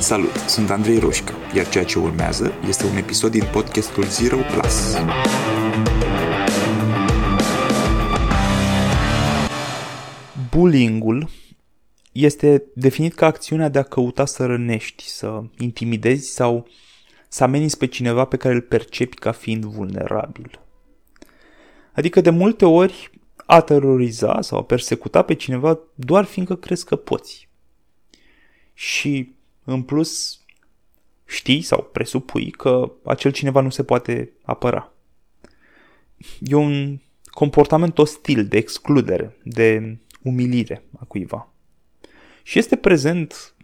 Salut, sunt Andrei Roșca, iar ceea ce urmează este un episod din podcastul Zero Plus. Bullying-ul este definit ca acțiunea de a căuta să rănești, să intimidezi sau să ameninți pe cineva pe care îl percepi ca fiind vulnerabil. Adică de multe ori a teroriza sau a persecuta pe cineva doar fiindcă crezi că poți. Și, în plus, știi sau presupui că acel cineva nu se poate apăra. E un comportament ostil de excludere, de umilire a cuiva. Și este prezent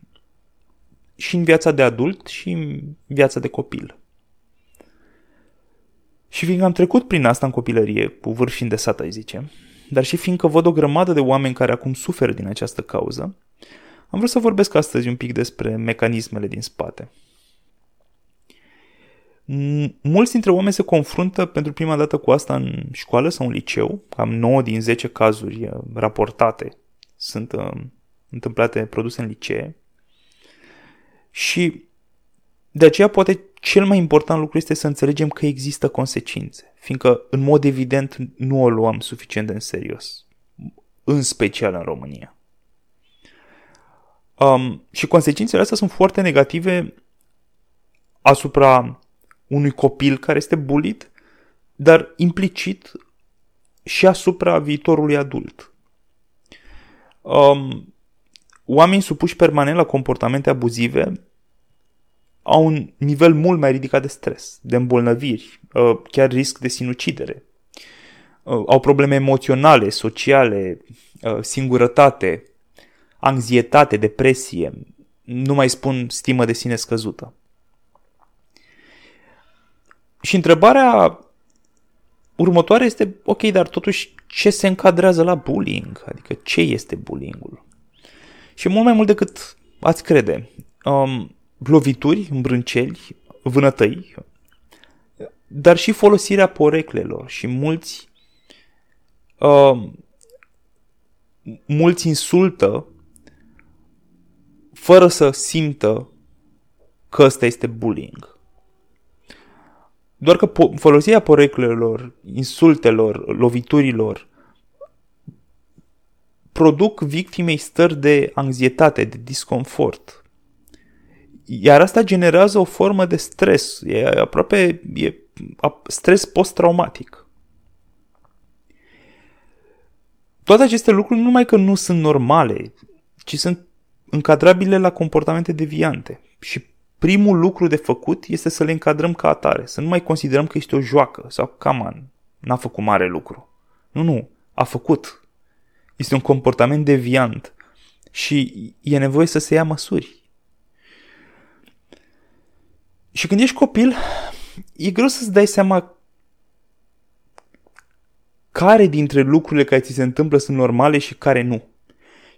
și în viața de adult și în viața de copil. Și fiindcă am trecut prin asta în copilărie, cu vârf de sat, ai zice, dar și fiindcă văd o grămadă de oameni care acum suferă din această cauză, am vrut să vorbesc astăzi un pic despre mecanismele din spate. Mulți dintre oameni se confruntă pentru prima dată cu asta în școală sau în liceu, cam 9 din 10 cazuri uh, raportate sunt uh, întâmplate, produse în licee. Și de aceea poate cel mai important lucru este să înțelegem că există consecințe, fiindcă în mod evident nu o luăm suficient de în serios, în special în România. Um, și consecințele astea sunt foarte negative asupra unui copil care este bulit, dar implicit și asupra viitorului adult. Um, oamenii supuși permanent la comportamente abuzive au un nivel mult mai ridicat de stres, de îmbolnăviri, uh, chiar risc de sinucidere. Uh, au probleme emoționale, sociale, uh, singurătate, anxietate, depresie, nu mai spun stimă de sine scăzută. Și întrebarea următoare este, ok, dar totuși ce se încadrează la bullying? Adică ce este bullying-ul? Și mult mai mult decât ați crede. Um, lovituri, îmbrânceli, vânătăi, dar și folosirea poreclelor și mulți uh, mulți insultă fără să simtă că ăsta este bullying. Doar că po- folosirea poreclelor, insultelor, loviturilor produc victimei stări de anxietate, de disconfort. Iar asta generează o formă de stres. E aproape e stres post-traumatic. Toate aceste lucruri nu numai că nu sunt normale, ci sunt încadrabile la comportamente deviante. Și primul lucru de făcut este să le încadrăm ca atare, să nu mai considerăm că este o joacă sau caman, n-a făcut mare lucru. Nu, nu, a făcut. Este un comportament deviant și e nevoie să se ia măsuri. Și când ești copil, e greu să-ți dai seama care dintre lucrurile care ți se întâmplă sunt normale și care nu.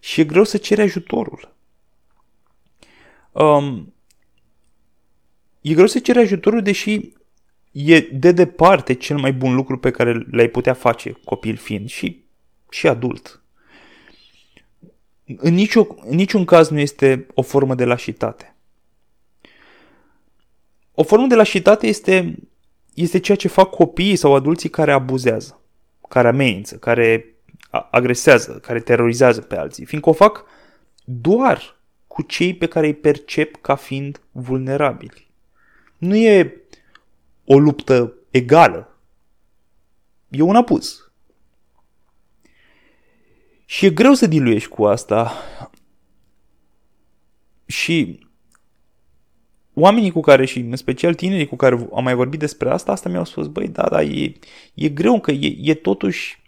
Și e greu să ceri ajutorul. Um, e greu să ceri ajutorul, deși e de departe cel mai bun lucru pe care l-ai putea face copil fiind și, și adult. În, nicio, în niciun caz nu este o formă de lașitate. O formă de lașitate este, este ceea ce fac copiii sau adulții care abuzează, care amenință, care agresează, care terorizează pe alții, fiindcă o fac doar cu cei pe care îi percep ca fiind vulnerabili. Nu e o luptă egală. E un abuz. Și e greu să diluiești cu asta. Și oamenii cu care și în special tinerii cu care am mai vorbit despre asta, asta mi-au spus, băi, da, da, e, e greu că e, e totuși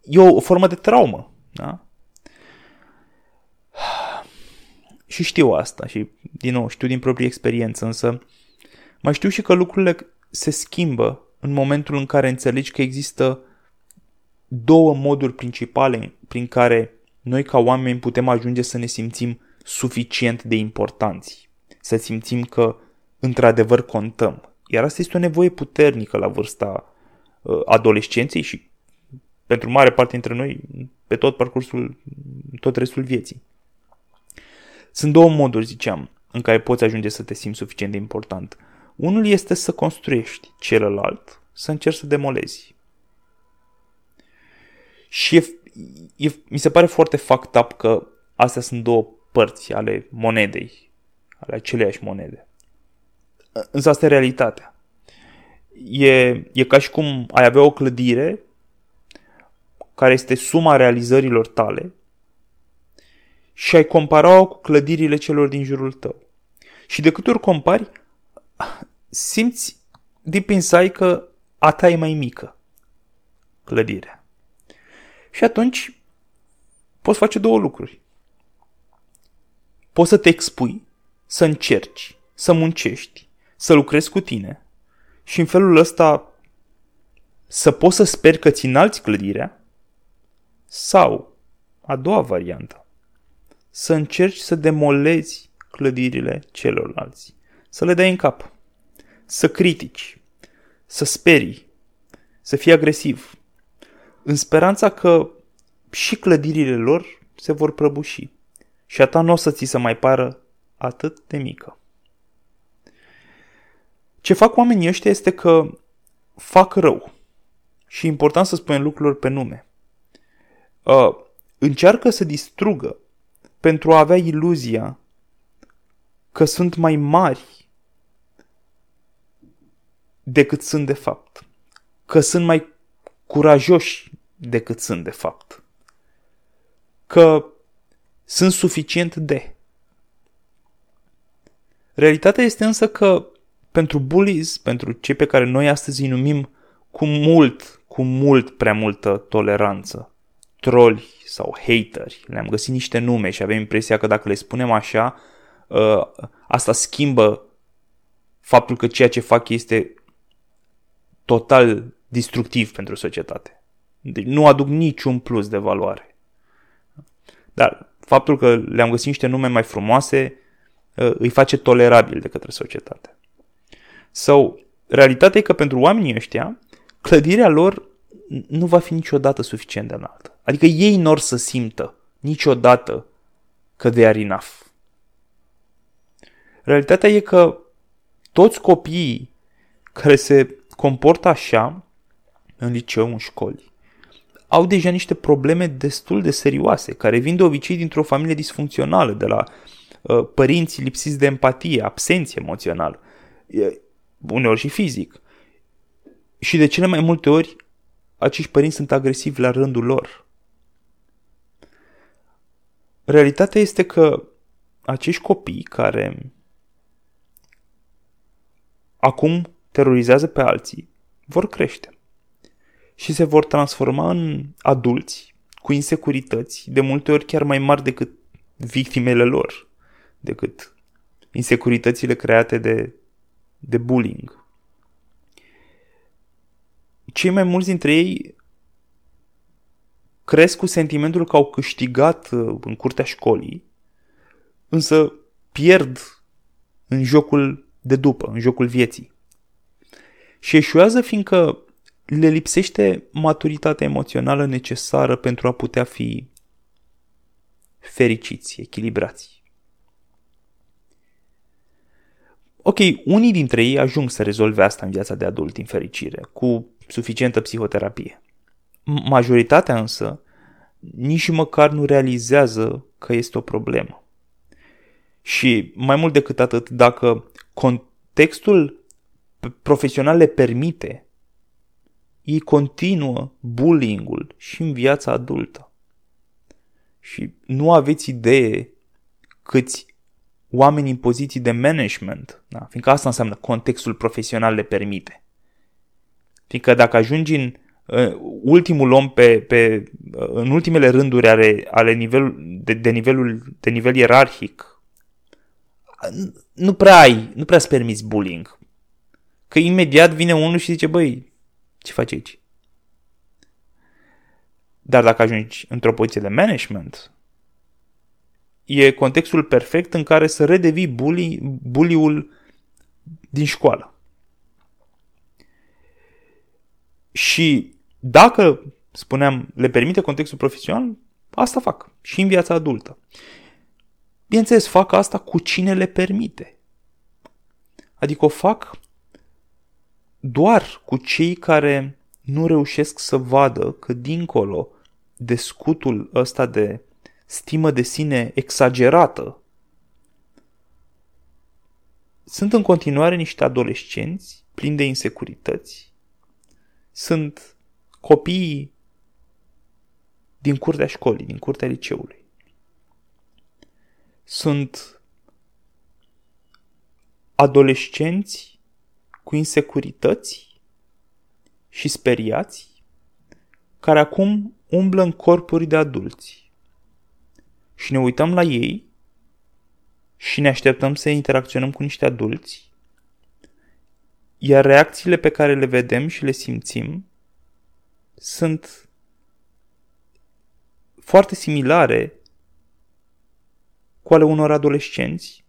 e o formă de traumă, da? Și știu asta și, din nou, știu din proprie experiență, însă mai știu și că lucrurile se schimbă în momentul în care înțelegi că există două moduri principale prin care noi ca oameni putem ajunge să ne simțim suficient de importanți, să simțim că într-adevăr contăm. Iar asta este o nevoie puternică la vârsta uh, adolescenței și pentru mare parte dintre noi pe tot parcursul, tot restul vieții. Sunt două moduri, ziceam, în care poți ajunge să te simți suficient de important. Unul este să construiești, celălalt să încerci să demolezi. Și e, e, mi se pare foarte fucked up că astea sunt două părți ale monedei, ale aceleiași monede. Însă asta e realitatea. E, e ca și cum ai avea o clădire care este suma realizărilor tale și ai compara-o cu clădirile celor din jurul tău. Și de câte ori compari, simți deep inside că a ta e mai mică clădirea. Și atunci poți face două lucruri. Poți să te expui, să încerci, să muncești, să lucrezi cu tine și în felul ăsta să poți să speri că ți înalți clădirea sau, a doua variantă, să încerci să demolezi clădirile celorlalți, să le dai în cap, să critici, să sperii, să fii agresiv, în speranța că și clădirile lor se vor prăbuși și a ta nu o să ți se mai pară atât de mică. Ce fac oamenii ăștia este că fac rău. Și e important să spunem lucrurilor pe nume. Uh, încearcă să distrugă pentru a avea iluzia că sunt mai mari decât sunt de fapt. Că sunt mai curajoși decât sunt de fapt. Că sunt suficient de. Realitatea este însă că pentru bullies, pentru cei pe care noi astăzi îi numim cu mult, cu mult prea multă toleranță, troli sau hateri, le-am găsit niște nume și avem impresia că dacă le spunem așa, ă, asta schimbă faptul că ceea ce fac este total destructiv pentru societate. Deci nu aduc niciun plus de valoare. Dar faptul că le-am găsit niște nume mai frumoase ă, îi face tolerabil de către societate. Sau, realitatea e că pentru oamenii ăștia, clădirea lor nu va fi niciodată suficient de înaltă. Adică ei nor să simtă niciodată că they are enough. Realitatea e că toți copiii care se comportă așa în liceu, în școli, au deja niște probleme destul de serioase, care vin de obicei dintr-o familie disfuncțională, de la uh, părinți lipsiți de empatie, absenți emoțional uneori și fizic. Și de cele mai multe ori, acești părinți sunt agresivi la rândul lor. Realitatea este că acești copii care acum terorizează pe alții vor crește și se vor transforma în adulți cu insecurități, de multe ori chiar mai mari decât victimele lor, decât insecuritățile create de de bullying. Cei mai mulți dintre ei cresc cu sentimentul că au câștigat uh, în curtea școlii, însă pierd în jocul de după, în jocul vieții. Și eșuează fiindcă le lipsește maturitatea emoțională necesară pentru a putea fi fericiți, echilibrați. Ok, unii dintre ei ajung să rezolve asta în viața de adult, din fericire, cu suficientă psihoterapie. Majoritatea însă nici măcar nu realizează că este o problemă. Și mai mult decât atât, dacă contextul profesional le permite, ei continuă bullying-ul și în viața adultă. Și nu aveți idee câți oameni în poziții de management, da? fiindcă asta înseamnă contextul profesional le permite. Fiindcă dacă ajungi în uh, ultimul om pe, pe, uh, în ultimele rânduri ale, ale nivel, de, de, nivelul, de nivel ierarhic, nu prea ai, nu prea îți permiți bullying. Că imediat vine unul și zice, băi, ce faci aici? Dar dacă ajungi într-o poziție de management, e contextul perfect în care să redevii bully, bully-ul din școală. Și dacă, spuneam, le permite contextul profesional, asta fac și în viața adultă. bineînțeles, fac asta cu cine le permite. Adică o fac doar cu cei care nu reușesc să vadă că dincolo de scutul ăsta de stimă de sine exagerată, sunt în continuare niște adolescenți plini de insecurități, sunt copiii din curtea școlii, din curtea liceului. Sunt adolescenți cu insecurități și speriați, care acum umblă în corpuri de adulți. Și ne uităm la ei și ne așteptăm să interacționăm cu niște adulți, iar reacțiile pe care le vedem și le simțim sunt foarte similare cu ale unor adolescenți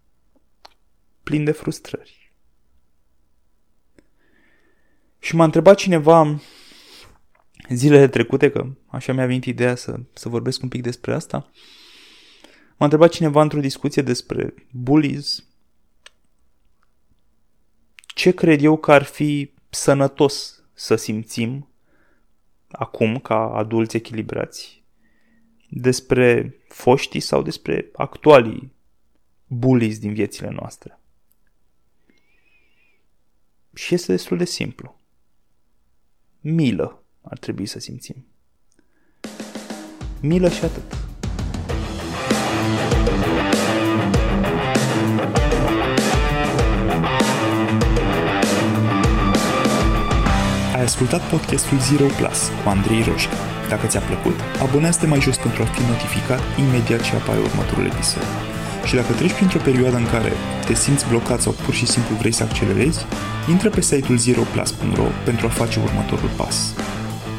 plini de frustrări. Și m-a întrebat cineva zilele trecute, că așa mi-a venit ideea să, să vorbesc un pic despre asta, m-a întrebat cineva într-o discuție despre bullies ce cred eu că ar fi sănătos să simțim acum ca adulți echilibrați despre foștii sau despre actualii bullies din viețile noastre. Și este destul de simplu. Milă ar trebui să simțim. Milă și atât. Ai ascultat podcastul Zero Plus cu Andrei Roșca. Dacă ți-a plăcut, abonează-te mai jos pentru a fi notificat imediat ce apare următorul episod. Și dacă treci printr-o perioadă în care te simți blocat sau pur și simplu vrei să accelerezi, intră pe site-ul zeroplus.ro pentru a face următorul pas.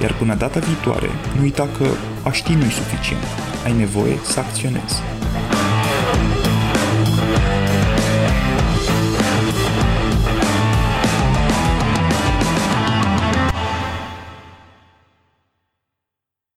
Iar până data viitoare, nu uita că a ști nu-i suficient. Ai nevoie să acționezi.